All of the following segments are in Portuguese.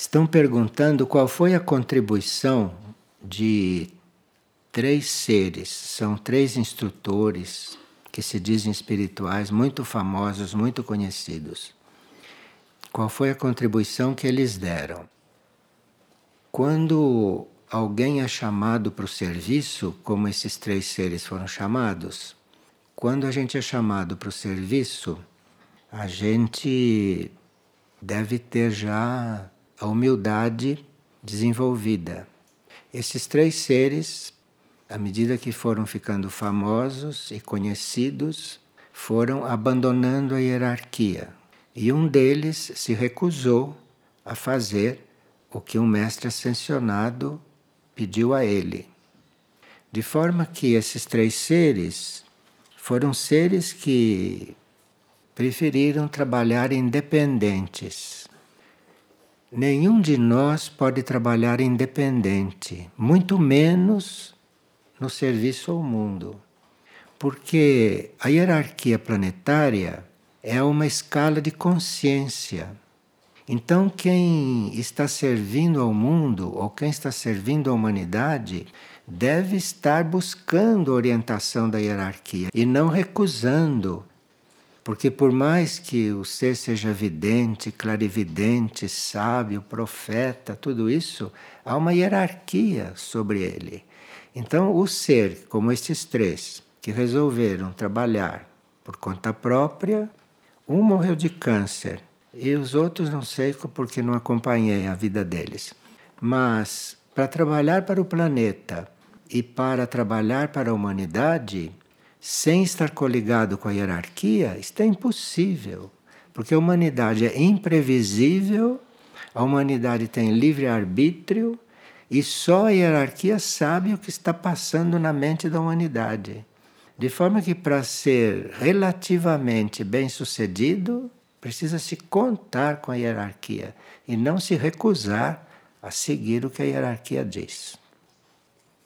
estão perguntando qual foi a contribuição de três seres, são três instrutores que se dizem espirituais, muito famosos, muito conhecidos. Qual foi a contribuição que eles deram? Quando alguém é chamado para o serviço, como esses três seres foram chamados, quando a gente é chamado para o serviço, a gente deve ter já a humildade desenvolvida. Esses três seres, à medida que foram ficando famosos e conhecidos, foram abandonando a hierarquia. E um deles se recusou a fazer o que um mestre ascensionado pediu a ele. De forma que esses três seres foram seres que preferiram trabalhar independentes. Nenhum de nós pode trabalhar independente, muito menos no serviço ao mundo. Porque a hierarquia planetária é uma escala de consciência. Então, quem está servindo ao mundo ou quem está servindo à humanidade deve estar buscando a orientação da hierarquia e não recusando. Porque, por mais que o ser seja vidente, clarividente, sábio, profeta, tudo isso, há uma hierarquia sobre ele. Então, o ser, como estes três, que resolveram trabalhar por conta própria, um morreu de câncer e os outros não sei porque não acompanhei a vida deles. Mas para trabalhar para o planeta e para trabalhar para a humanidade, sem estar coligado com a hierarquia, isso é impossível. Porque a humanidade é imprevisível, a humanidade tem livre-arbítrio e só a hierarquia sabe o que está passando na mente da humanidade. De forma que, para ser relativamente bem-sucedido, precisa se contar com a hierarquia e não se recusar a seguir o que a hierarquia diz.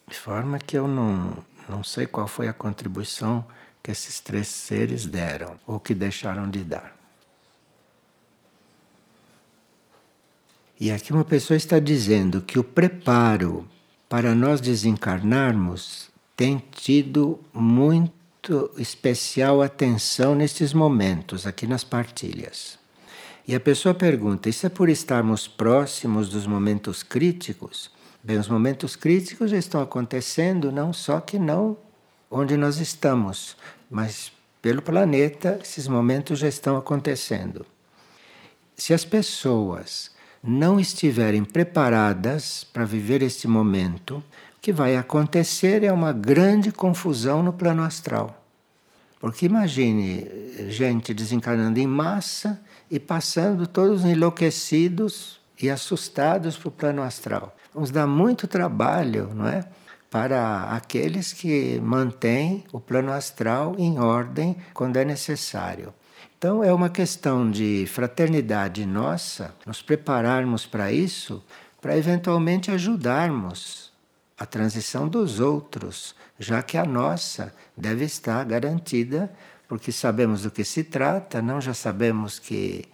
De forma que eu não, não sei qual foi a contribuição que esses três seres deram ou que deixaram de dar. E aqui uma pessoa está dizendo que o preparo para nós desencarnarmos tem tido muito especial atenção nestes momentos, aqui nas partilhas. E a pessoa pergunta: isso é por estarmos próximos dos momentos críticos? Bem, os momentos críticos já estão acontecendo, não só que não onde nós estamos, mas pelo planeta, esses momentos já estão acontecendo. Se as pessoas não estiverem preparadas para viver este momento, o que vai acontecer é uma grande confusão no plano astral. Porque imagine gente desencarnando em massa e passando todos enlouquecidos e assustados para o plano astral nos dá muito trabalho, não é? Para aqueles que mantêm o plano astral em ordem quando é necessário. Então é uma questão de fraternidade nossa, nos prepararmos para isso, para eventualmente ajudarmos a transição dos outros, já que a nossa deve estar garantida, porque sabemos do que se trata, não já sabemos que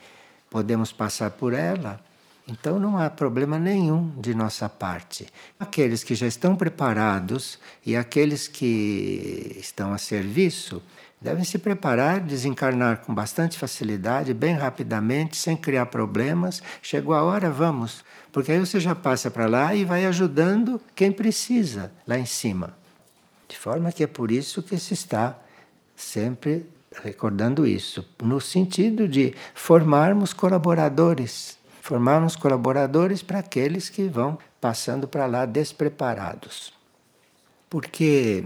podemos passar por ela. Então não há problema nenhum de nossa parte. Aqueles que já estão preparados e aqueles que estão a serviço devem se preparar, desencarnar com bastante facilidade, bem rapidamente, sem criar problemas. Chegou a hora, vamos. Porque aí você já passa para lá e vai ajudando quem precisa lá em cima. De forma que é por isso que se está sempre recordando isso, no sentido de formarmos colaboradores formarmos colaboradores para aqueles que vão passando para lá despreparados. Porque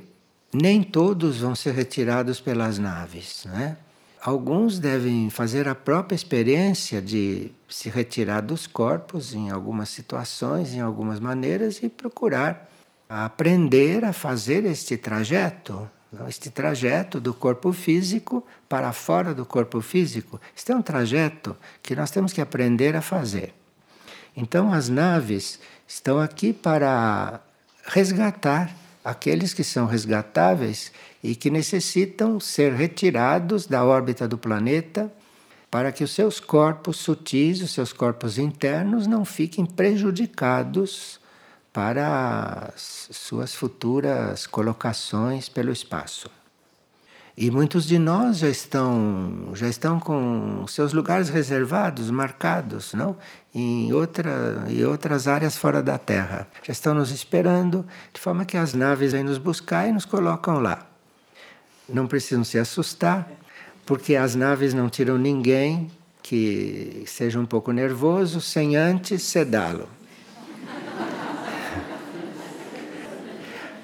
nem todos vão ser retirados pelas naves, né? Alguns devem fazer a própria experiência de se retirar dos corpos em algumas situações, em algumas maneiras e procurar aprender a fazer este trajeto, este trajeto do corpo físico para fora do corpo físico. Este é um trajeto que nós temos que aprender a fazer. Então, as naves estão aqui para resgatar aqueles que são resgatáveis e que necessitam ser retirados da órbita do planeta para que os seus corpos sutis, os seus corpos internos, não fiquem prejudicados para as suas futuras colocações pelo espaço. E muitos de nós já estão, já estão com seus lugares reservados, marcados, não? Em, outra, em outras áreas fora da Terra. Já estão nos esperando, de forma que as naves vêm nos buscar e nos colocam lá. Não precisam se assustar, porque as naves não tiram ninguém que seja um pouco nervoso sem antes sedá-lo.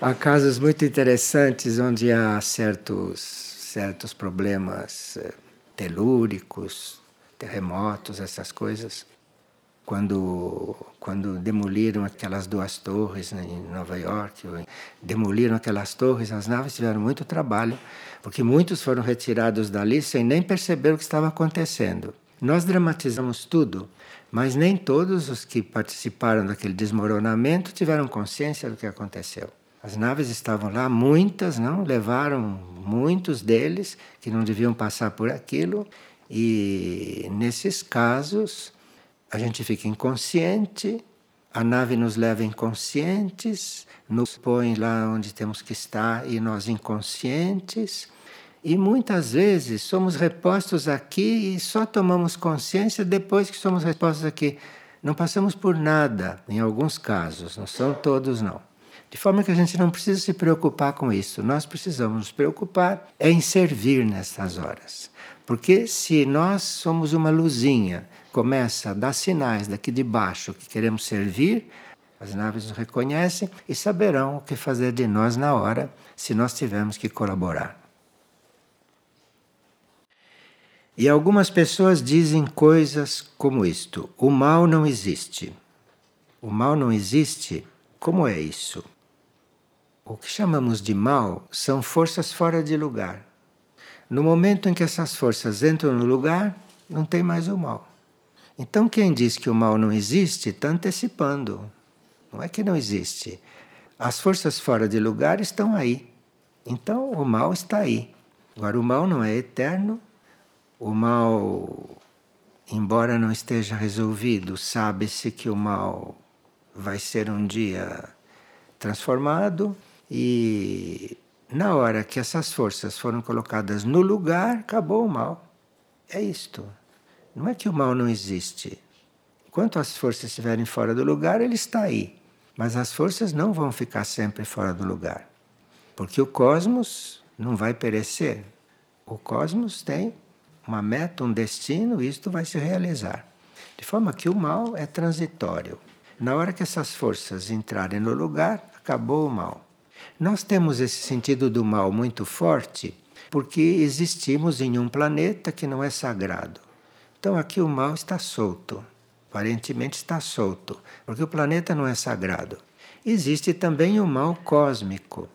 Há casos muito interessantes onde há certos, certos problemas eh, telúricos, terremotos, essas coisas. Quando, quando demoliram aquelas duas torres em Nova York, demoliram aquelas torres, as naves tiveram muito trabalho, porque muitos foram retirados dali sem nem perceber o que estava acontecendo. Nós dramatizamos tudo, mas nem todos os que participaram daquele desmoronamento tiveram consciência do que aconteceu. As naves estavam lá, muitas, não? Levaram muitos deles que não deviam passar por aquilo. E nesses casos, a gente fica inconsciente, a nave nos leva inconscientes, nos põe lá onde temos que estar e nós inconscientes. E muitas vezes somos repostos aqui e só tomamos consciência depois que somos repostos aqui. Não passamos por nada, em alguns casos, não são todos, não. De forma que a gente não precisa se preocupar com isso. Nós precisamos nos preocupar em servir nessas horas. Porque se nós somos uma luzinha, começa a dar sinais daqui de baixo que queremos servir, as naves nos reconhecem e saberão o que fazer de nós na hora, se nós tivermos que colaborar. E algumas pessoas dizem coisas como isto: o mal não existe. O mal não existe? Como é isso? O que chamamos de mal são forças fora de lugar. No momento em que essas forças entram no lugar, não tem mais o mal. Então, quem diz que o mal não existe está antecipando. Não é que não existe. As forças fora de lugar estão aí. Então, o mal está aí. Agora, o mal não é eterno. O mal, embora não esteja resolvido, sabe-se que o mal vai ser um dia transformado e na hora que essas forças foram colocadas no lugar, acabou o mal. É isto. Não é que o mal não existe. Enquanto as forças estiverem fora do lugar, ele está aí. Mas as forças não vão ficar sempre fora do lugar. Porque o cosmos não vai perecer. O cosmos tem uma meta, um destino, e isto vai se realizar. De forma que o mal é transitório. Na hora que essas forças entrarem no lugar, acabou o mal. Nós temos esse sentido do mal muito forte porque existimos em um planeta que não é sagrado. Então aqui o mal está solto, aparentemente está solto, porque o planeta não é sagrado. Existe também o mal cósmico.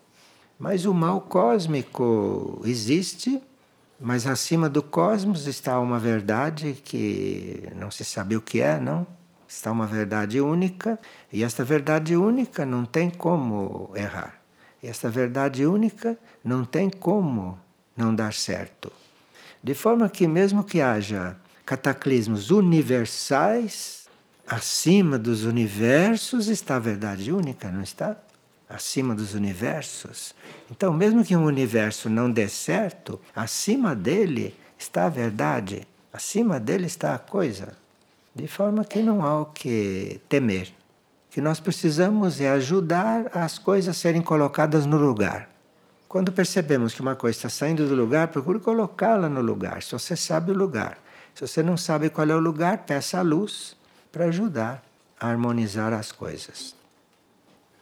Mas o mal cósmico existe, mas acima do cosmos está uma verdade que não se sabe o que é, não? Está uma verdade única, e esta verdade única não tem como errar. Esta verdade única não tem como não dar certo. De forma que, mesmo que haja cataclismos universais, acima dos universos está a verdade única, não está? Acima dos universos. Então, mesmo que um universo não dê certo, acima dele está a verdade, acima dele está a coisa. De forma que não há o que temer que nós precisamos é ajudar as coisas a serem colocadas no lugar. Quando percebemos que uma coisa está saindo do lugar, procure colocá-la no lugar, se você sabe o lugar. Se você não sabe qual é o lugar, peça a luz para ajudar a harmonizar as coisas.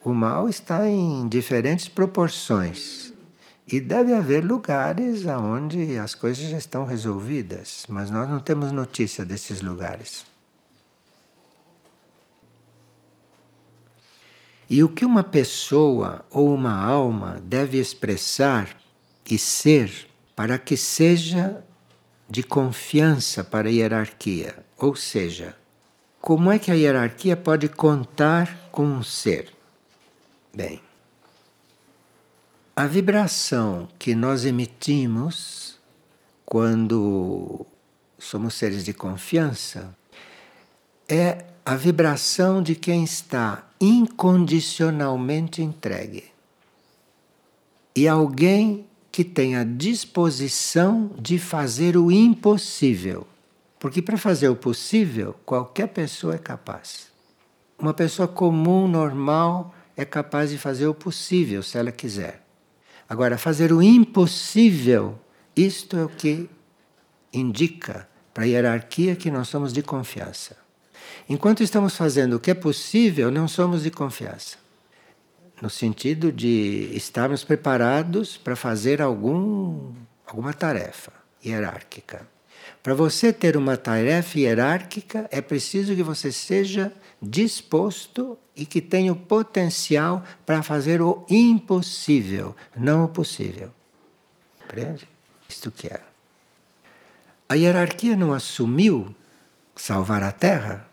O mal está em diferentes proporções. E deve haver lugares onde as coisas já estão resolvidas, mas nós não temos notícia desses lugares. E o que uma pessoa ou uma alma deve expressar e ser para que seja de confiança para a hierarquia? Ou seja, como é que a hierarquia pode contar com um ser? Bem, a vibração que nós emitimos quando somos seres de confiança, é a vibração de quem está incondicionalmente entregue. E alguém que tem a disposição de fazer o impossível. Porque para fazer o possível, qualquer pessoa é capaz. Uma pessoa comum, normal, é capaz de fazer o possível se ela quiser. Agora, fazer o impossível, isto é o que indica para a hierarquia que nós somos de confiança. Enquanto estamos fazendo o que é possível, não somos de confiança no sentido de estarmos preparados para fazer algum, alguma tarefa hierárquica. Para você ter uma tarefa hierárquica, é preciso que você seja disposto e que tenha o potencial para fazer o impossível, não o possível. Compreende? Isto que é. A hierarquia não assumiu salvar a Terra?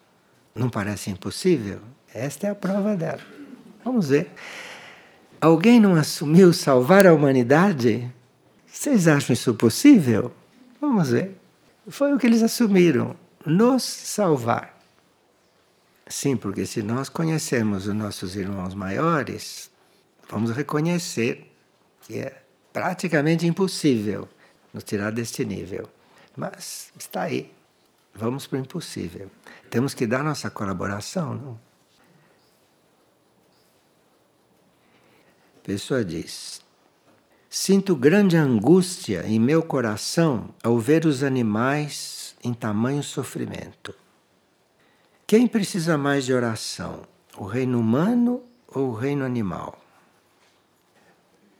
Não parece impossível? Esta é a prova dela. Vamos ver. Alguém não assumiu salvar a humanidade? Vocês acham isso possível? Vamos ver. Foi o que eles assumiram: nos salvar. Sim, porque se nós conhecemos os nossos irmãos maiores, vamos reconhecer que é praticamente impossível nos tirar deste nível. Mas está aí. Vamos para o impossível. Temos que dar nossa colaboração, não? pessoa diz: Sinto grande angústia em meu coração ao ver os animais em tamanho sofrimento. Quem precisa mais de oração, o reino humano ou o reino animal?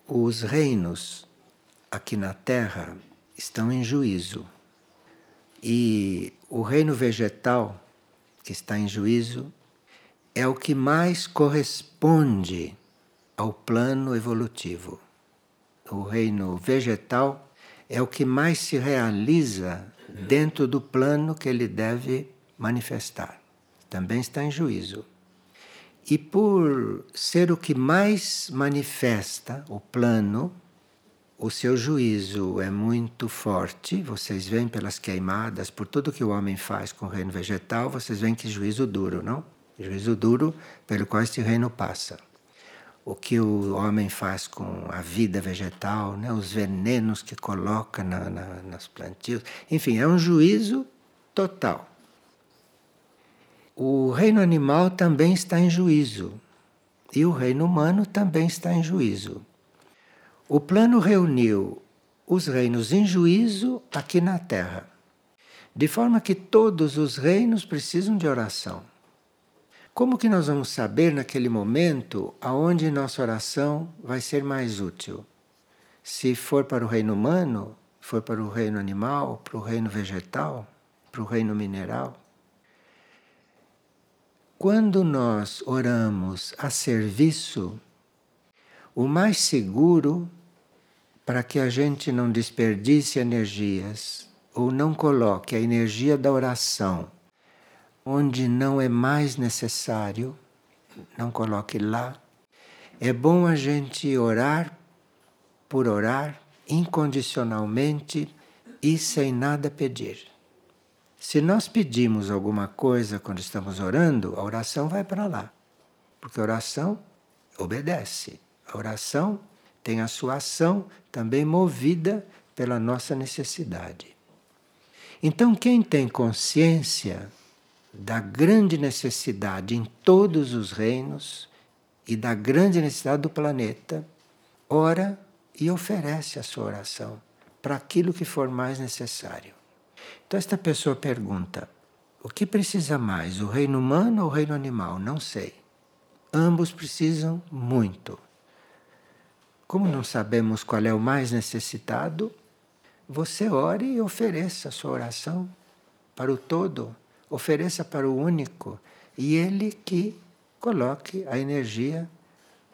Os reinos aqui na Terra estão em juízo. E o reino vegetal, que está em juízo, é o que mais corresponde ao plano evolutivo. O reino vegetal é o que mais se realiza dentro do plano que ele deve manifestar. Também está em juízo. E por ser o que mais manifesta o plano, o seu juízo é muito forte. Vocês veem pelas queimadas, por tudo que o homem faz com o reino vegetal, vocês veem que juízo duro, não? Juízo duro pelo qual este reino passa o que o homem faz com a vida vegetal, né? os venenos que coloca na, na, nas plantios. Enfim, é um juízo total. O reino animal também está em juízo. E o reino humano também está em juízo. O plano reuniu os reinos em juízo aqui na Terra, de forma que todos os reinos precisam de oração. Como que nós vamos saber naquele momento aonde nossa oração vai ser mais útil? Se for para o reino humano, for para o reino animal, para o reino vegetal, para o reino mineral? Quando nós oramos a serviço, o mais seguro para que a gente não desperdice energias ou não coloque a energia da oração onde não é mais necessário, não coloque lá. É bom a gente orar por orar incondicionalmente e sem nada pedir. Se nós pedimos alguma coisa quando estamos orando, a oração vai para lá. Porque a oração obedece. A oração tem a sua ação também movida pela nossa necessidade. Então, quem tem consciência da grande necessidade em todos os reinos e da grande necessidade do planeta, ora e oferece a sua oração para aquilo que for mais necessário. Então, esta pessoa pergunta: o que precisa mais, o reino humano ou o reino animal? Não sei. Ambos precisam muito. Como não sabemos qual é o mais necessitado, você ore e ofereça a sua oração para o todo ofereça para o único e ele que coloque a energia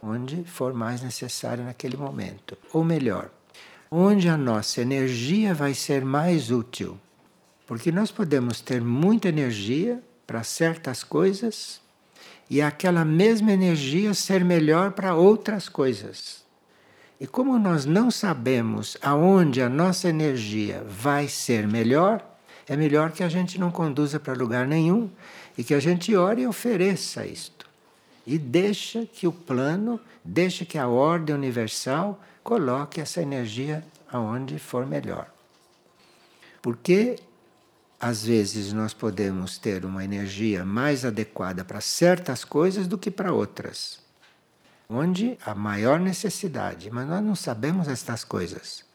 onde for mais necessário naquele momento. Ou melhor, onde a nossa energia vai ser mais útil. Porque nós podemos ter muita energia para certas coisas e aquela mesma energia ser melhor para outras coisas. E como nós não sabemos aonde a nossa energia vai ser melhor, é melhor que a gente não conduza para lugar nenhum e que a gente ore e ofereça isto. E deixa que o plano, deixa que a ordem universal coloque essa energia aonde for melhor. Porque às vezes nós podemos ter uma energia mais adequada para certas coisas do que para outras. Onde há maior necessidade, mas nós não sabemos estas coisas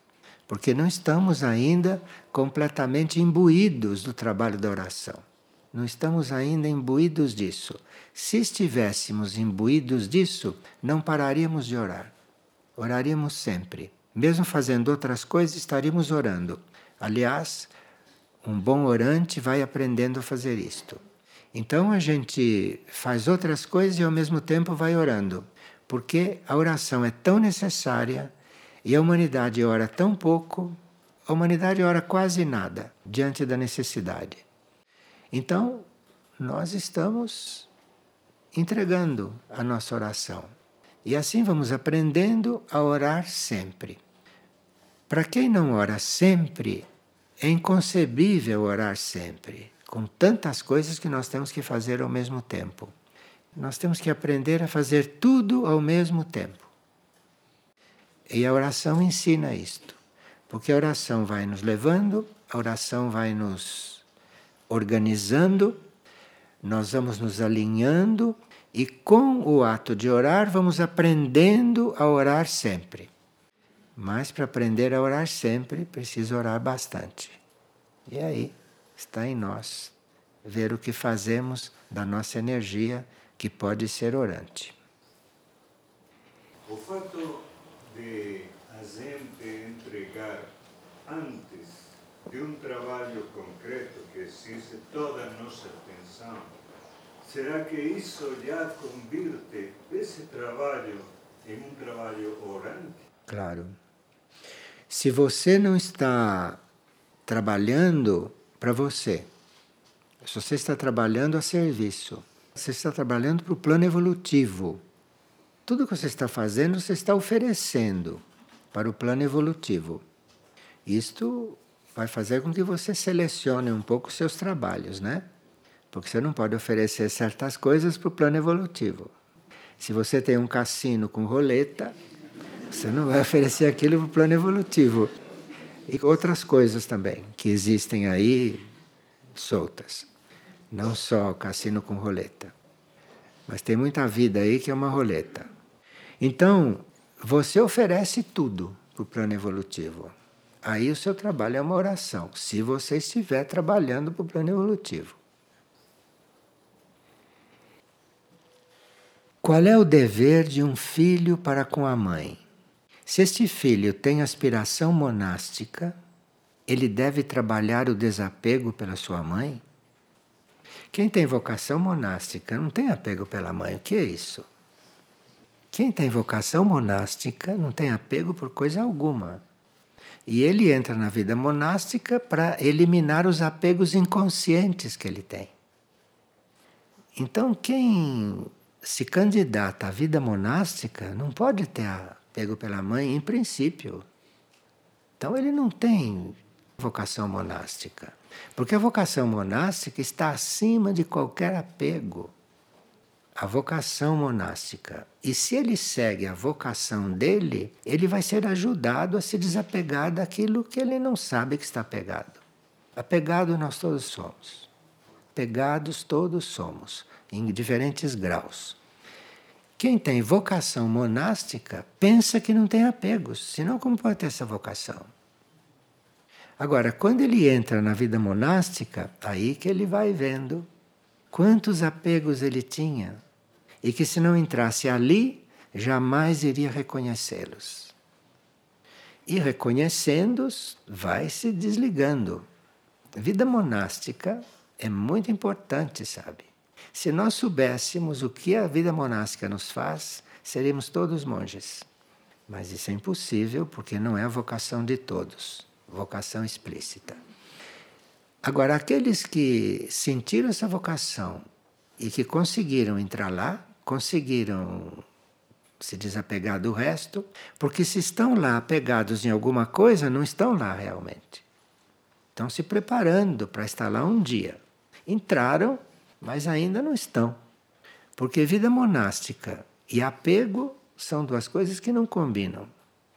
porque não estamos ainda completamente imbuídos do trabalho da oração. Não estamos ainda imbuídos disso. Se estivéssemos imbuídos disso, não pararíamos de orar. Oraríamos sempre. Mesmo fazendo outras coisas, estaríamos orando. Aliás, um bom orante vai aprendendo a fazer isto. Então a gente faz outras coisas e ao mesmo tempo vai orando, porque a oração é tão necessária e a humanidade ora tão pouco, a humanidade ora quase nada diante da necessidade. Então, nós estamos entregando a nossa oração. E assim vamos aprendendo a orar sempre. Para quem não ora sempre, é inconcebível orar sempre, com tantas coisas que nós temos que fazer ao mesmo tempo. Nós temos que aprender a fazer tudo ao mesmo tempo. E a oração ensina isto, porque a oração vai nos levando, a oração vai nos organizando, nós vamos nos alinhando e com o ato de orar vamos aprendendo a orar sempre. Mas para aprender a orar sempre, precisa orar bastante. E aí está em nós ver o que fazemos da nossa energia que pode ser orante. O fato de a gente entregar antes de um trabalho concreto que exige toda a nossa atenção, será que isso já converte esse trabalho em um trabalho orante? Claro. Se você não está trabalhando para você, se você está trabalhando a serviço, você está trabalhando para o plano evolutivo tudo que você está fazendo, você está oferecendo para o plano evolutivo. Isto vai fazer com que você selecione um pouco os seus trabalhos, né? Porque você não pode oferecer certas coisas para o plano evolutivo. Se você tem um cassino com roleta, você não vai oferecer aquilo para o plano evolutivo. E outras coisas também que existem aí soltas. Não só cassino com roleta. Mas tem muita vida aí que é uma roleta. Então, você oferece tudo para o plano evolutivo. Aí o seu trabalho é uma oração, se você estiver trabalhando para o plano evolutivo. Qual é o dever de um filho para com a mãe? Se este filho tem aspiração monástica, ele deve trabalhar o desapego pela sua mãe? Quem tem vocação monástica não tem apego pela mãe. O que é isso? Quem tem vocação monástica não tem apego por coisa alguma. E ele entra na vida monástica para eliminar os apegos inconscientes que ele tem. Então, quem se candidata à vida monástica não pode ter apego pela mãe, em princípio. Então, ele não tem vocação monástica. Porque a vocação monástica está acima de qualquer apego a vocação monástica. E se ele segue a vocação dele, ele vai ser ajudado a se desapegar daquilo que ele não sabe que está pegado. Apegado nós todos somos. Pegados todos somos, em diferentes graus. Quem tem vocação monástica pensa que não tem apegos, senão como pode ter essa vocação? Agora, quando ele entra na vida monástica, aí que ele vai vendo quantos apegos ele tinha e que se não entrasse ali, jamais iria reconhecê-los. E reconhecendo-os, vai se desligando. Vida monástica é muito importante, sabe? Se nós soubéssemos o que a vida monástica nos faz, seríamos todos monges. Mas isso é impossível porque não é a vocação de todos vocação explícita. Agora, aqueles que sentiram essa vocação e que conseguiram entrar lá, conseguiram se desapegar do resto, porque se estão lá apegados em alguma coisa, não estão lá realmente. Estão se preparando para estar lá um dia. Entraram, mas ainda não estão. Porque vida monástica e apego são duas coisas que não combinam.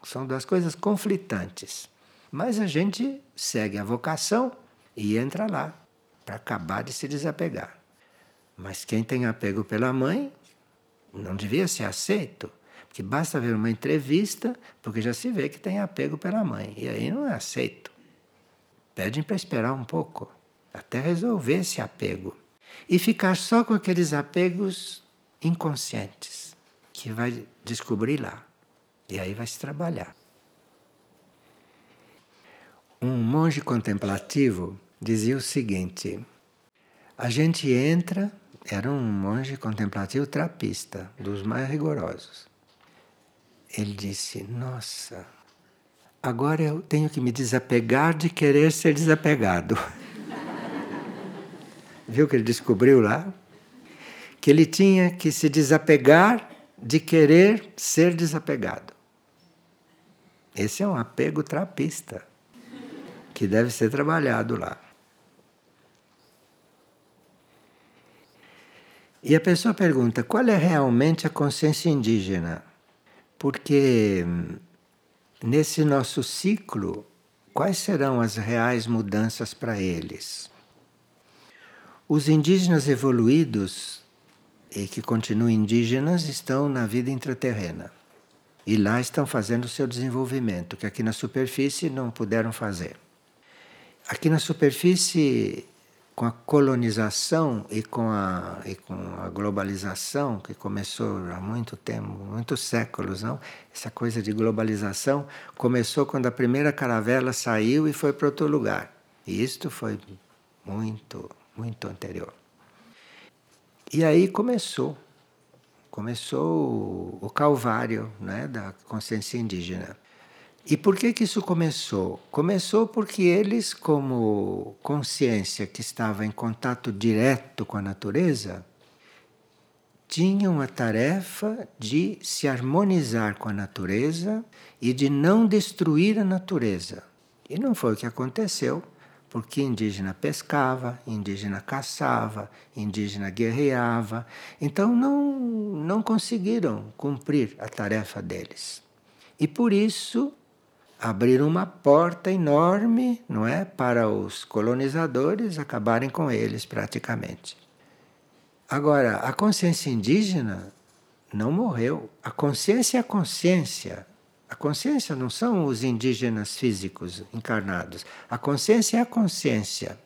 São duas coisas conflitantes. Mas a gente segue a vocação e entra lá para acabar de se desapegar. Mas quem tem apego pela mãe não devia ser aceito. Porque basta ver uma entrevista, porque já se vê que tem apego pela mãe. E aí não é aceito. Pedem para esperar um pouco, até resolver esse apego. E ficar só com aqueles apegos inconscientes, que vai descobrir lá. E aí vai se trabalhar. Um monge contemplativo dizia o seguinte: a gente entra, era um monge contemplativo trapista, dos mais rigorosos. Ele disse: Nossa, agora eu tenho que me desapegar de querer ser desapegado. Viu que ele descobriu lá? Que ele tinha que se desapegar de querer ser desapegado. Esse é um apego trapista que deve ser trabalhado lá. E a pessoa pergunta: qual é realmente a consciência indígena? Porque hum, nesse nosso ciclo, quais serão as reais mudanças para eles? Os indígenas evoluídos e que continuam indígenas estão na vida intraterrena. E lá estão fazendo o seu desenvolvimento, que aqui na superfície não puderam fazer. Aqui na superfície, com a colonização e com a, e com a globalização, que começou há muito tempo, muitos séculos, não? Essa coisa de globalização começou quando a primeira caravela saiu e foi para outro lugar. E isto foi muito, muito anterior. E aí começou, começou o calvário né, da consciência indígena. E por que, que isso começou? Começou porque eles, como consciência que estava em contato direto com a natureza, tinham a tarefa de se harmonizar com a natureza e de não destruir a natureza. E não foi o que aconteceu, porque indígena pescava, indígena caçava, indígena guerreava. Então não, não conseguiram cumprir a tarefa deles. E por isso abriram uma porta enorme, não é, para os colonizadores acabarem com eles praticamente. Agora, a consciência indígena não morreu. A consciência é a consciência. A consciência não são os indígenas físicos encarnados. A consciência é a consciência.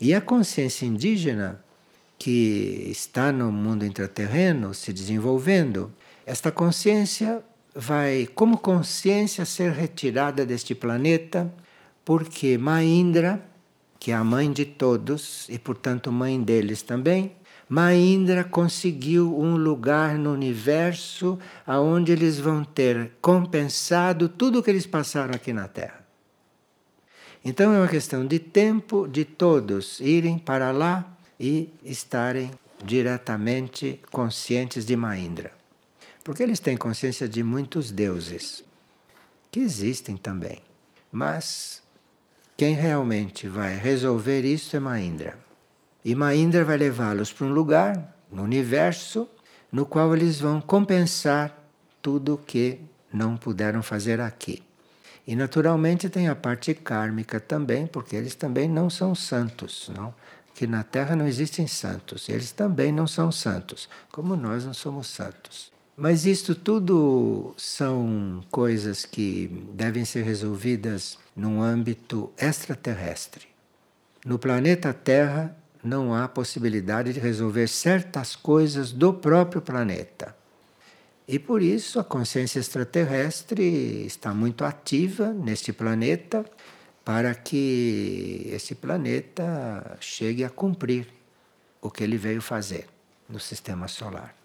E a consciência indígena, que está no mundo intraterreno se desenvolvendo, esta consciência vai, como consciência, ser retirada deste planeta, porque Maindra, que é a mãe de todos e, portanto, mãe deles também, Maindra conseguiu um lugar no universo aonde eles vão ter compensado tudo o que eles passaram aqui na Terra. Então é uma questão de tempo de todos irem para lá e estarem diretamente conscientes de Maindra. Porque eles têm consciência de muitos deuses, que existem também. Mas quem realmente vai resolver isso é Maindra. E Maindra vai levá-los para um lugar no universo no qual eles vão compensar tudo o que não puderam fazer aqui. E naturalmente tem a parte kármica também, porque eles também não são santos, não? Que na Terra não existem santos, eles também não são santos, como nós não somos santos. Mas isto tudo são coisas que devem ser resolvidas num âmbito extraterrestre. No planeta Terra não há possibilidade de resolver certas coisas do próprio planeta. E por isso a consciência extraterrestre está muito ativa neste planeta para que esse planeta chegue a cumprir o que ele veio fazer no sistema solar.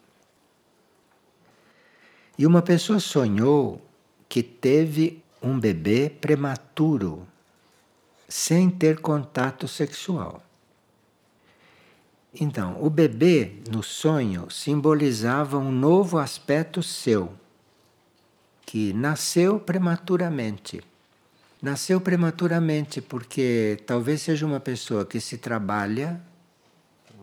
E uma pessoa sonhou que teve um bebê prematuro, sem ter contato sexual. Então, o bebê no sonho simbolizava um novo aspecto seu, que nasceu prematuramente. nasceu prematuramente porque talvez seja uma pessoa que se trabalha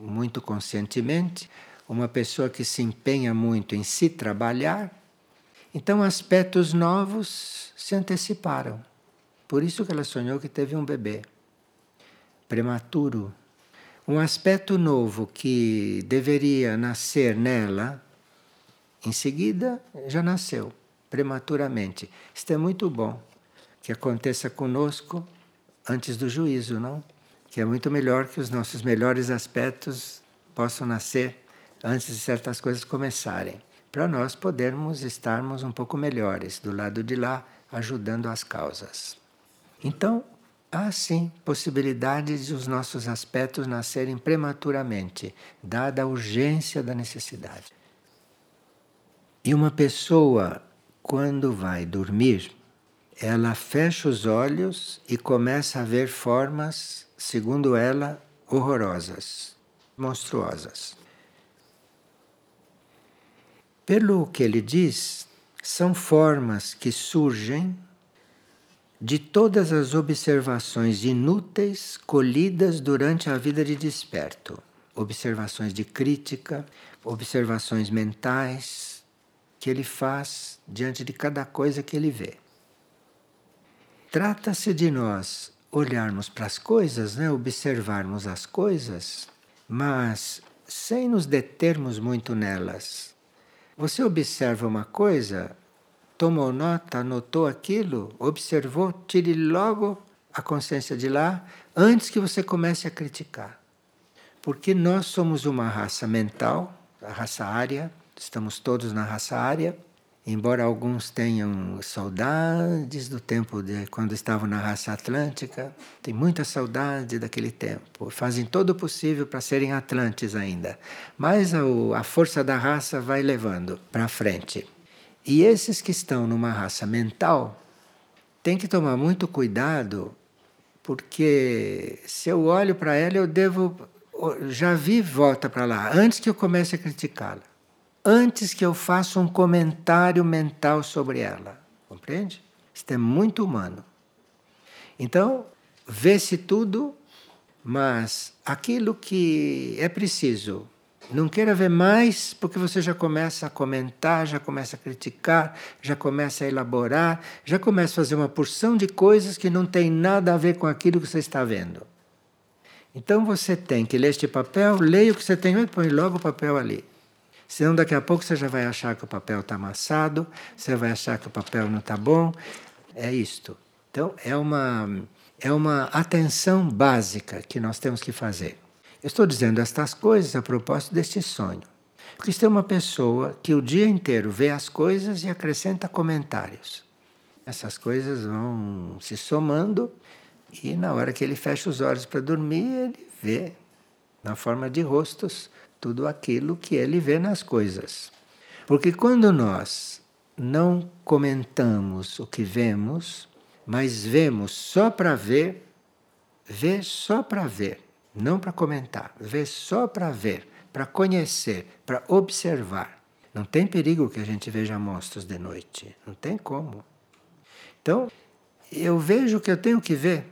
muito conscientemente, uma pessoa que se empenha muito em se trabalhar. Então, aspectos novos se anteciparam. Por isso que ela sonhou que teve um bebê prematuro. Um aspecto novo que deveria nascer nela, em seguida já nasceu, prematuramente. Isto é muito bom que aconteça conosco antes do juízo, não? Que é muito melhor que os nossos melhores aspectos possam nascer antes de certas coisas começarem, para nós podermos estarmos um pouco melhores do lado de lá, ajudando as causas. Então, há sim possibilidade de os nossos aspectos nascerem prematuramente, dada a urgência da necessidade. E uma pessoa, quando vai dormir, ela fecha os olhos e começa a ver formas, segundo ela, horrorosas, monstruosas. Pelo que ele diz, são formas que surgem de todas as observações inúteis colhidas durante a vida de desperto. Observações de crítica, observações mentais que ele faz diante de cada coisa que ele vê. Trata-se de nós olharmos para as coisas, né? observarmos as coisas, mas sem nos determos muito nelas. Você observa uma coisa, tomou nota, anotou aquilo, observou, tire logo a consciência de lá antes que você comece a criticar. Porque nós somos uma raça mental, a raça área, estamos todos na raça área, embora alguns tenham saudades do tempo de quando estavam na raça atlântica, tem muita saudade daquele tempo, fazem todo o possível para serem atlantes ainda, mas a, força da raça vai levando para frente. E esses que estão numa raça mental têm que tomar muito cuidado, porque se eu olho para ela, eu devo. Já vi, volta para lá, antes que eu comece a criticá-la. Antes que eu faça um comentário mental sobre ela. Compreende? Isto é muito humano. Então, vê-se tudo, mas aquilo que é preciso não queira ver mais, porque você já começa a comentar, já começa a criticar, já começa a elaborar, já começa a fazer uma porção de coisas que não tem nada a ver com aquilo que você está vendo. Então você tem que ler este papel, leia o que você tem põe logo o papel ali. Senão daqui a pouco você já vai achar que o papel está amassado, você vai achar que o papel não está bom. É isto. Então é uma, é uma atenção básica que nós temos que fazer. Eu estou dizendo estas coisas a propósito deste sonho. Porque se tem uma pessoa que o dia inteiro vê as coisas e acrescenta comentários. Essas coisas vão se somando e na hora que ele fecha os olhos para dormir, ele vê na forma de rostos tudo aquilo que ele vê nas coisas. Porque quando nós não comentamos o que vemos, mas vemos só para ver, ver só para ver, não para comentar, ver só para ver, para conhecer, para observar. Não tem perigo que a gente veja monstros de noite, não tem como. Então, eu vejo o que eu tenho que ver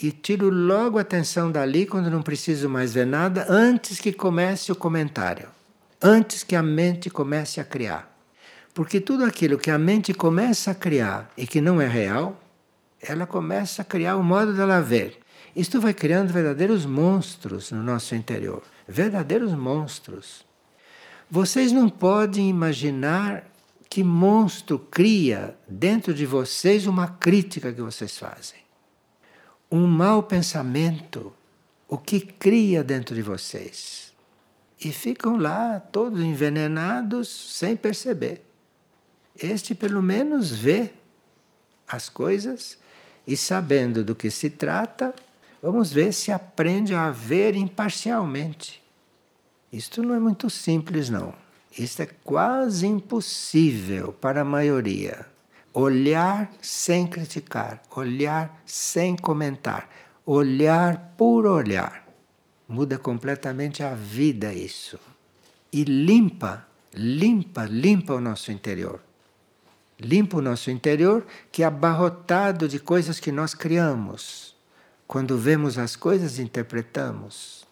e tiro logo a atenção dali quando não preciso mais ver nada, antes que comece o comentário, antes que a mente comece a criar. Porque tudo aquilo que a mente começa a criar e que não é real, ela começa a criar o modo dela ver. Isto vai criando verdadeiros monstros no nosso interior verdadeiros monstros. Vocês não podem imaginar que monstro cria dentro de vocês uma crítica que vocês fazem. Um mau pensamento, o que cria dentro de vocês. E ficam lá todos envenenados sem perceber. Este, pelo menos, vê as coisas e, sabendo do que se trata, Vamos ver se aprende a ver imparcialmente. Isto não é muito simples, não. Isto é quase impossível para a maioria. Olhar sem criticar, olhar sem comentar, olhar por olhar. Muda completamente a vida isso. E limpa, limpa, limpa o nosso interior. limpa o nosso interior, que é abarrotado de coisas que nós criamos. Quando vemos as coisas, interpretamos.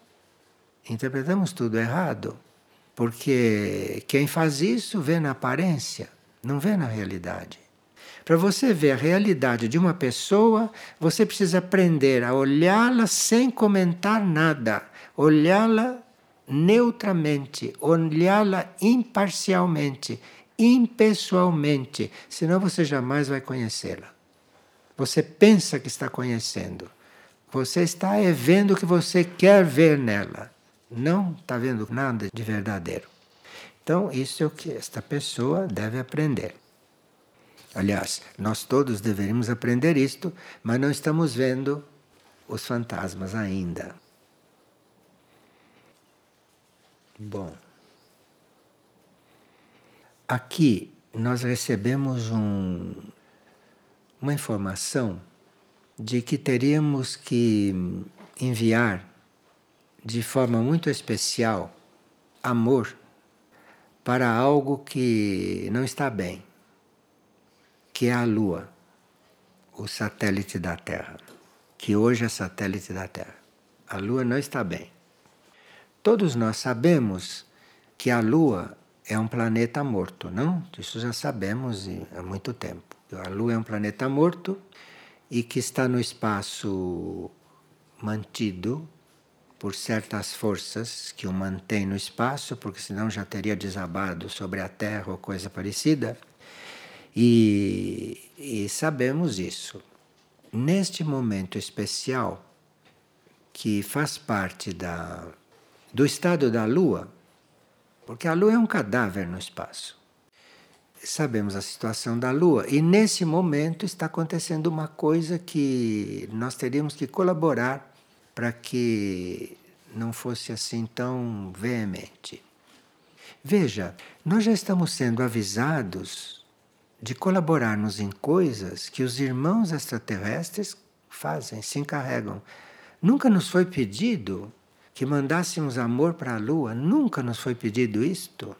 Interpretamos tudo errado. Porque quem faz isso vê na aparência, não vê na realidade. Para você ver a realidade de uma pessoa, você precisa aprender a olhá-la sem comentar nada, olhá-la neutramente, olhá-la imparcialmente, impessoalmente, senão você jamais vai conhecê-la. Você pensa que está conhecendo. Você está é vendo o que você quer ver nela. Não está vendo nada de verdadeiro. Então, isso é o que esta pessoa deve aprender. Aliás, nós todos deveríamos aprender isto, mas não estamos vendo os fantasmas ainda. Bom, aqui nós recebemos um, uma informação de que teríamos que enviar de forma muito especial amor para algo que não está bem que é a Lua, o satélite da Terra, que hoje é satélite da Terra. A Lua não está bem. Todos nós sabemos que a Lua é um planeta morto, não? Isso já sabemos há muito tempo. A Lua é um planeta morto e que está no espaço mantido por certas forças que o mantêm no espaço, porque senão já teria desabado sobre a Terra ou coisa parecida. E, e sabemos isso. Neste momento especial, que faz parte da, do estado da Lua, porque a Lua é um cadáver no espaço. Sabemos a situação da Lua e nesse momento está acontecendo uma coisa que nós teríamos que colaborar para que não fosse assim tão veemente. Veja, nós já estamos sendo avisados de colaborarmos em coisas que os irmãos extraterrestres fazem, se encarregam. Nunca nos foi pedido que mandássemos amor para a Lua, nunca nos foi pedido isto.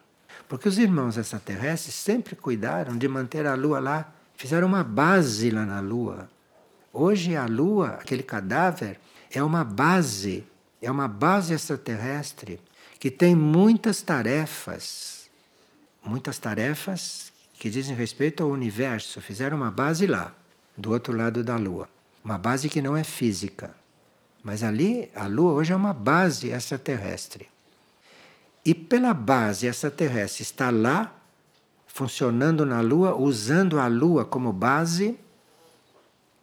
Porque os irmãos extraterrestres sempre cuidaram de manter a Lua lá, fizeram uma base lá na Lua. Hoje a Lua, aquele cadáver, é uma base, é uma base extraterrestre que tem muitas tarefas, muitas tarefas que dizem respeito ao universo, fizeram uma base lá, do outro lado da Lua. Uma base que não é física. Mas ali, a Lua hoje é uma base extraterrestre. E pela base extraterrestre estar lá, funcionando na Lua, usando a Lua como base,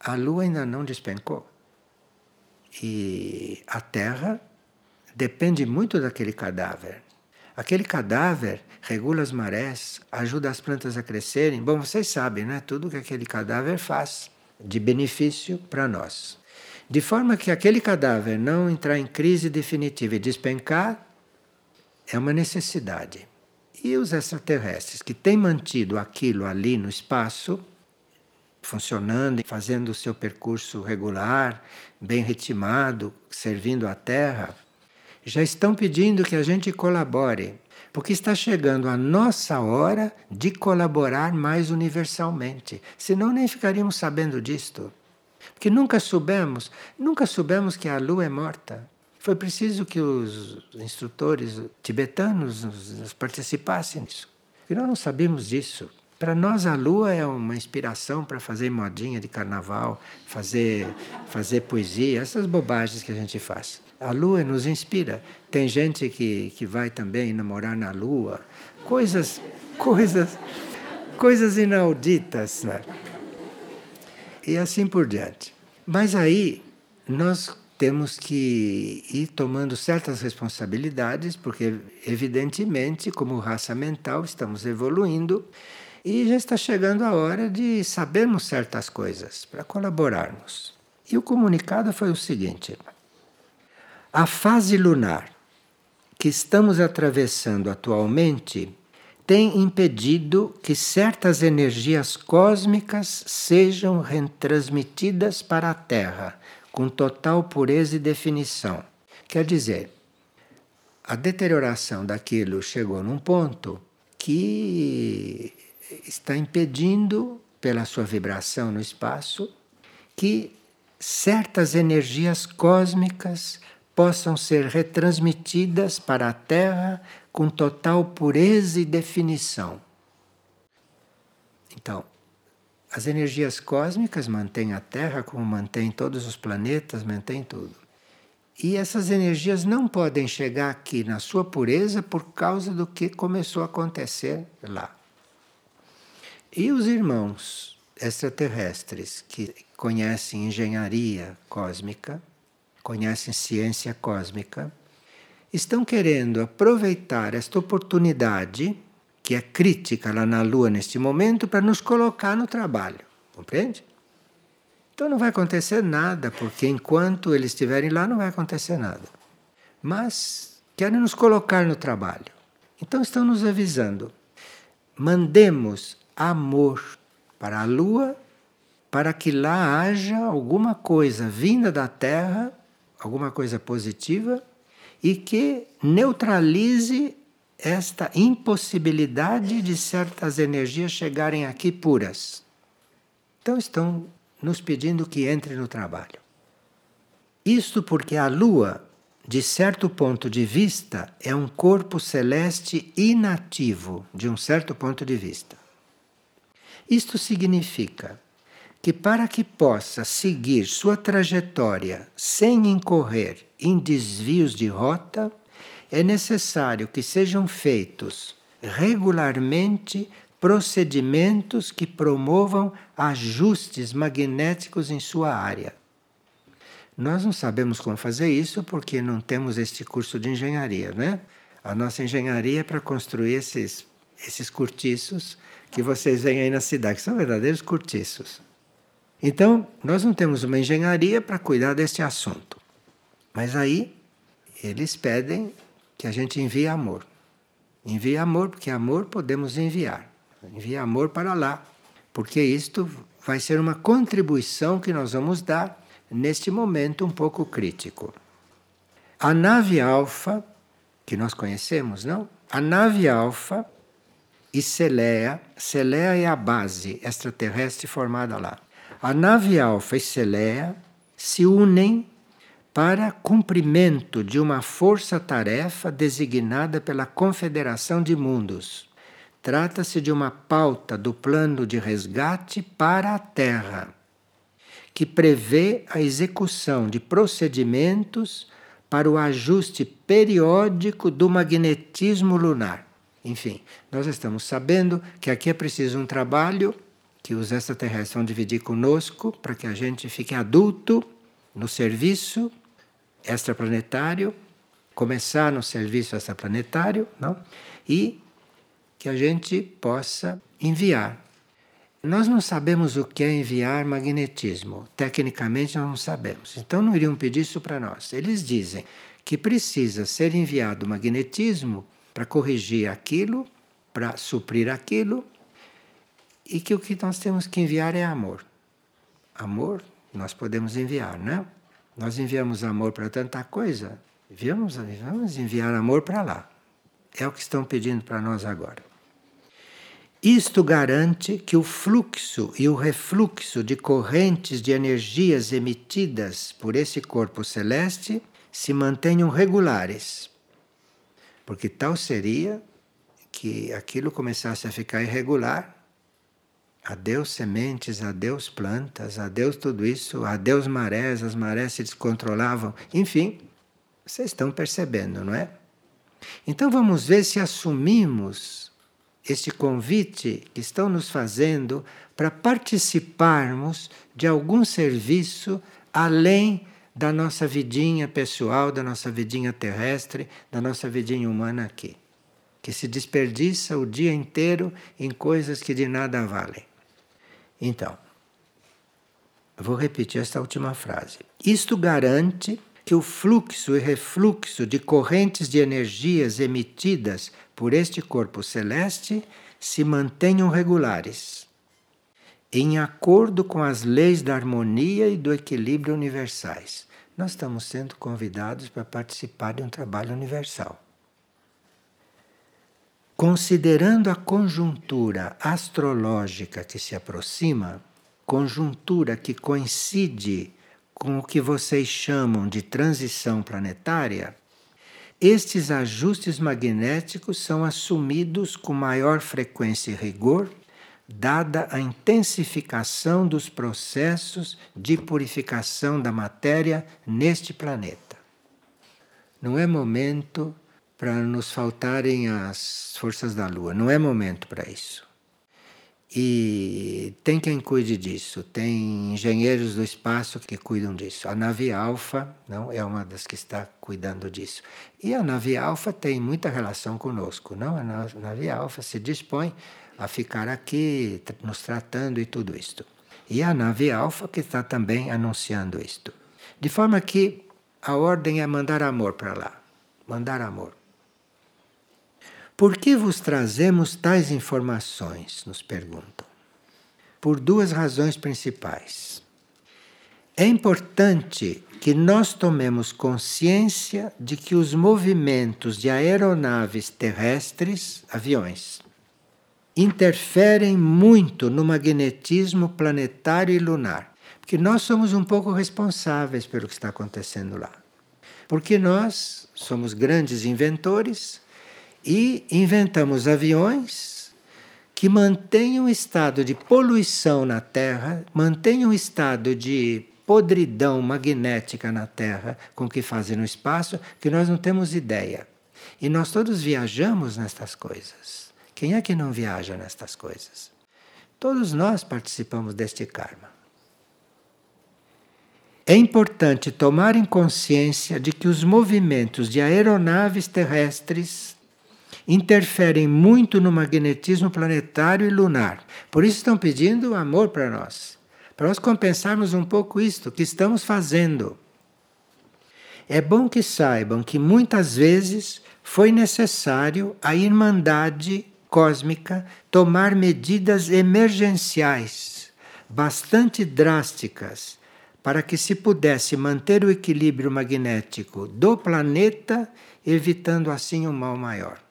a Lua ainda não despencou. E a Terra depende muito daquele cadáver. Aquele cadáver regula as marés, ajuda as plantas a crescerem. Bom, vocês sabem, né? Tudo que aquele cadáver faz de benefício para nós. De forma que aquele cadáver não entrar em crise definitiva e despencar é uma necessidade. E os extraterrestres que têm mantido aquilo ali no espaço, funcionando, fazendo o seu percurso regular, bem ritmado, servindo a Terra, já estão pedindo que a gente colabore, porque está chegando a nossa hora de colaborar mais universalmente. Senão nem ficaríamos sabendo disto. Porque nunca soubemos, nunca soubemos que a lua é morta. Foi preciso que os instrutores tibetanos participassem disso. E nós não sabíamos disso. Para nós a lua é uma inspiração para fazer modinha de carnaval, fazer, fazer poesia, essas bobagens que a gente faz. A lua nos inspira. Tem gente que, que vai também namorar na lua. Coisas, coisas, coisas inauditas. Né? E assim por diante. Mas aí nós temos que ir tomando certas responsabilidades, porque, evidentemente, como raça mental, estamos evoluindo e já está chegando a hora de sabermos certas coisas para colaborarmos. E o comunicado foi o seguinte: a fase lunar que estamos atravessando atualmente tem impedido que certas energias cósmicas sejam retransmitidas para a Terra com total pureza e definição. Quer dizer, a deterioração daquilo chegou num ponto que está impedindo, pela sua vibração no espaço, que certas energias cósmicas possam ser retransmitidas para a Terra com total pureza e definição. Então, as energias cósmicas mantêm a Terra como mantém todos os planetas, mantém tudo. E essas energias não podem chegar aqui na sua pureza por causa do que começou a acontecer lá. E os irmãos extraterrestres que conhecem engenharia cósmica, conhecem ciência cósmica, estão querendo aproveitar esta oportunidade, que é crítica lá na Lua neste momento, para nos colocar no trabalho. Compreende? Então não vai acontecer nada, porque enquanto eles estiverem lá não vai acontecer nada. Mas querem nos colocar no trabalho. Então estão nos avisando. Mandemos amor para a lua, para que lá haja alguma coisa vinda da terra, alguma coisa positiva, e que neutralize esta impossibilidade de certas energias chegarem aqui puras. Então estão nos pedindo que entre no trabalho. Isto porque a Lua, de certo ponto de vista, é um corpo celeste inativo, de um certo ponto de vista. Isto significa que, para que possa seguir sua trajetória sem incorrer em desvios de rota, é necessário que sejam feitos regularmente procedimentos que promovam ajustes magnéticos em sua área. Nós não sabemos como fazer isso porque não temos este curso de engenharia, né? A nossa engenharia é para construir esses, esses cortiços que vocês veem aí na cidade, que são verdadeiros cortiços. Então, nós não temos uma engenharia para cuidar deste assunto. Mas aí, eles pedem que a gente envie amor. Envie amor, porque amor podemos enviar. Envia amor para lá, porque isto vai ser uma contribuição que nós vamos dar neste momento um pouco crítico. A nave alfa, que nós conhecemos, não? A nave alfa e Celea, Celea é a base extraterrestre formada lá. A nave alfa e Celea se unem para cumprimento de uma força-tarefa designada pela Confederação de Mundos Trata-se de uma pauta do plano de resgate para a Terra, que prevê a execução de procedimentos para o ajuste periódico do magnetismo lunar. Enfim, nós estamos sabendo que aqui é preciso um trabalho que os extraterrestres vão dividir conosco para que a gente fique adulto no serviço extraplanetário, começar no serviço extraplanetário, não? E que a gente possa enviar. Nós não sabemos o que é enviar magnetismo. Tecnicamente, nós não sabemos. Então, não iriam pedir isso para nós. Eles dizem que precisa ser enviado magnetismo para corrigir aquilo, para suprir aquilo, e que o que nós temos que enviar é amor. Amor nós podemos enviar, né? Nós enviamos amor para tanta coisa, vamos, vamos enviar amor para lá. É o que estão pedindo para nós agora. Isto garante que o fluxo e o refluxo de correntes de energias emitidas por esse corpo celeste se mantenham regulares. Porque tal seria que aquilo começasse a ficar irregular. Adeus sementes, adeus plantas, adeus tudo isso, adeus marés, as marés se descontrolavam. Enfim, vocês estão percebendo, não é? Então vamos ver se assumimos este convite que estão nos fazendo para participarmos de algum serviço além da nossa vidinha pessoal, da nossa vidinha terrestre, da nossa vidinha humana aqui, que se desperdiça o dia inteiro em coisas que de nada valem. Então, vou repetir esta última frase. Isto garante que o fluxo e refluxo de correntes de energias emitidas por este corpo celeste se mantenham regulares, em acordo com as leis da harmonia e do equilíbrio universais. Nós estamos sendo convidados para participar de um trabalho universal. Considerando a conjuntura astrológica que se aproxima, conjuntura que coincide com o que vocês chamam de transição planetária, estes ajustes magnéticos são assumidos com maior frequência e rigor, dada a intensificação dos processos de purificação da matéria neste planeta. Não é momento para nos faltarem as forças da Lua, não é momento para isso. E tem quem cuide disso, tem engenheiros do espaço que cuidam disso. A nave Alfa não é uma das que está cuidando disso. E a nave Alfa tem muita relação conosco, não? A nave Alfa se dispõe a ficar aqui nos tratando e tudo isto. E a nave Alfa que está também anunciando isto. De forma que a ordem é mandar amor para lá, mandar amor. Por que vos trazemos tais informações? Nos perguntam. Por duas razões principais. É importante que nós tomemos consciência de que os movimentos de aeronaves terrestres, aviões, interferem muito no magnetismo planetário e lunar. Porque nós somos um pouco responsáveis pelo que está acontecendo lá. Porque nós somos grandes inventores e inventamos aviões que mantenham o estado de poluição na Terra, mantenham o estado de podridão magnética na Terra com o que fazem no espaço, que nós não temos ideia. E nós todos viajamos nestas coisas. Quem é que não viaja nestas coisas? Todos nós participamos deste karma. É importante tomar em consciência de que os movimentos de aeronaves terrestres interferem muito no magnetismo planetário e lunar. Por isso estão pedindo amor para nós, para nós compensarmos um pouco isto que estamos fazendo. É bom que saibam que muitas vezes foi necessário a irmandade cósmica tomar medidas emergenciais, bastante drásticas, para que se pudesse manter o equilíbrio magnético do planeta, evitando assim um mal maior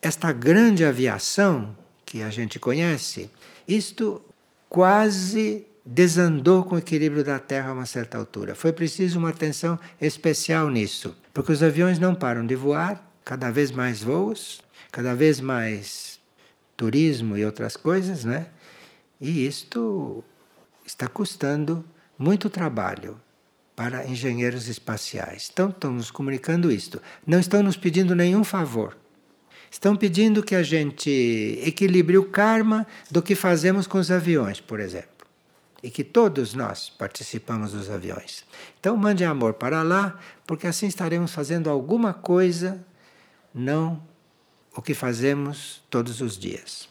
esta grande aviação que a gente conhece, isto quase desandou com o equilíbrio da Terra a uma certa altura. Foi preciso uma atenção especial nisso, porque os aviões não param de voar, cada vez mais voos, cada vez mais turismo e outras coisas, né? E isto está custando muito trabalho para engenheiros espaciais. Então, estão nos comunicando isto. Não estão nos pedindo nenhum favor. Estão pedindo que a gente equilibre o karma do que fazemos com os aviões, por exemplo. E que todos nós participamos dos aviões. Então mande amor para lá, porque assim estaremos fazendo alguma coisa, não o que fazemos todos os dias.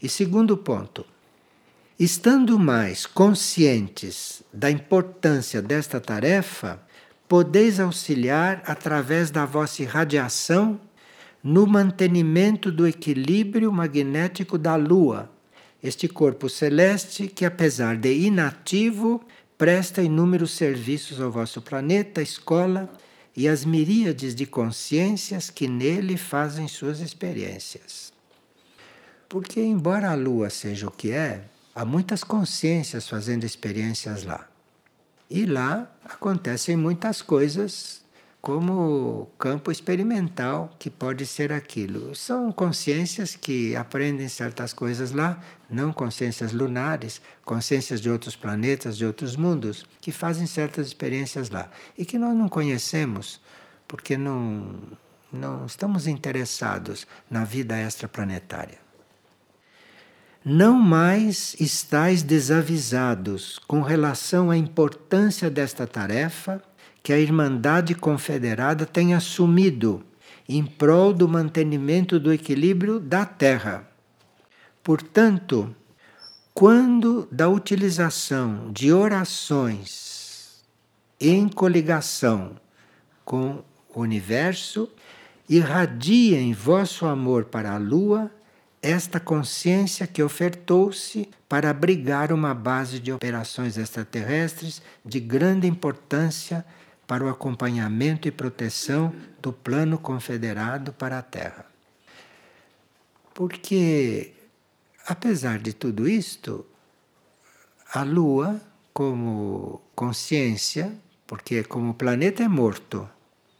E segundo ponto, estando mais conscientes da importância desta tarefa, podeis auxiliar através da vossa irradiação no mantenimento do equilíbrio magnético da Lua, este corpo celeste que, apesar de inativo, presta inúmeros serviços ao vosso planeta, escola e às miríades de consciências que nele fazem suas experiências. Porque, embora a Lua seja o que é, há muitas consciências fazendo experiências lá. E lá acontecem muitas coisas como campo experimental que pode ser aquilo. São consciências que aprendem certas coisas lá, não consciências lunares, consciências de outros planetas, de outros mundos, que fazem certas experiências lá e que nós não conhecemos porque não, não estamos interessados na vida extraplanetária. Não mais estáis desavisados com relação à importância desta tarefa que a Irmandade Confederada tem assumido em prol do mantenimento do equilíbrio da Terra. Portanto, quando da utilização de orações em coligação com o universo, irradiem vosso amor para a Lua esta consciência que ofertou-se para abrigar uma base de operações extraterrestres de grande importância para o acompanhamento e proteção do plano confederado para a Terra. Porque, apesar de tudo isto, a Lua, como consciência, porque como planeta é morto,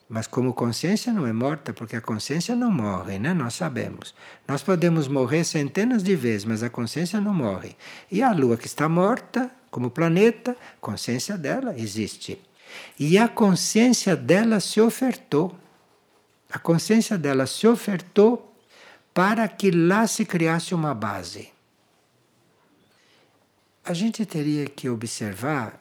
mas como consciência não é morta, porque a consciência não morre, né? Nós sabemos. Nós podemos morrer centenas de vezes, mas a consciência não morre. E a Lua que está morta, como planeta, consciência dela existe. E a consciência dela se ofertou. A consciência dela se ofertou para que lá se criasse uma base. A gente teria que observar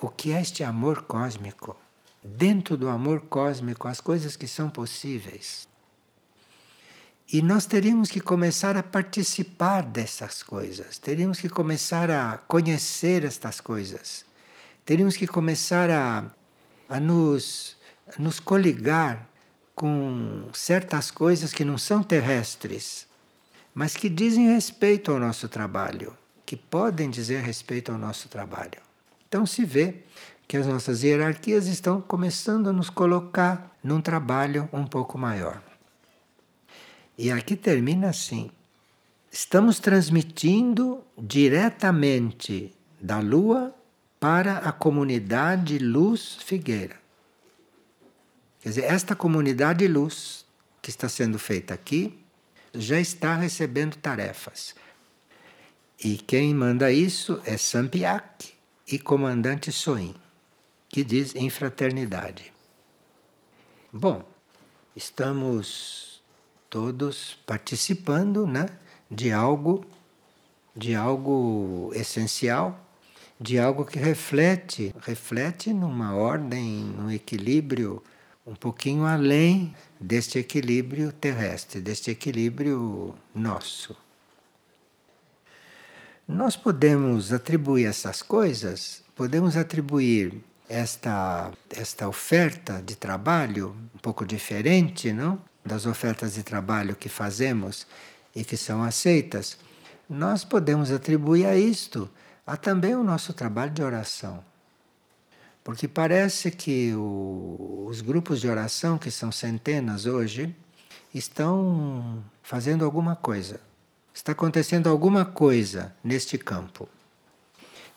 o que é este amor cósmico dentro do amor cósmico as coisas que são possíveis. E nós teríamos que começar a participar dessas coisas, teríamos que começar a conhecer estas coisas, teríamos que começar a, a nos, nos coligar com certas coisas que não são terrestres, mas que dizem respeito ao nosso trabalho, que podem dizer respeito ao nosso trabalho. Então se vê que as nossas hierarquias estão começando a nos colocar num trabalho um pouco maior. E aqui termina assim: estamos transmitindo diretamente da Lua para a comunidade Luz Figueira. Quer dizer, esta comunidade Luz que está sendo feita aqui já está recebendo tarefas. E quem manda isso é Sampiak e comandante Soin que diz em fraternidade. Bom, estamos todos participando, né, de algo de algo essencial, de algo que reflete, reflete numa ordem, num equilíbrio um pouquinho além deste equilíbrio terrestre, deste equilíbrio nosso. Nós podemos atribuir essas coisas, podemos atribuir esta, esta oferta de trabalho, um pouco diferente não? das ofertas de trabalho que fazemos e que são aceitas, nós podemos atribuir a isto a também o nosso trabalho de oração. Porque parece que o, os grupos de oração, que são centenas hoje, estão fazendo alguma coisa. Está acontecendo alguma coisa neste campo.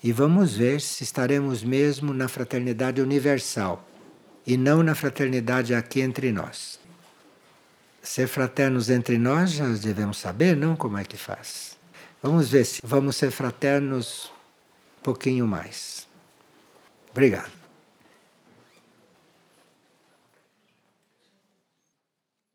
E vamos ver se estaremos mesmo na fraternidade universal e não na fraternidade aqui entre nós. Ser fraternos entre nós já devemos saber, não? Como é que faz? Vamos ver se vamos ser fraternos pouquinho mais. Obrigado.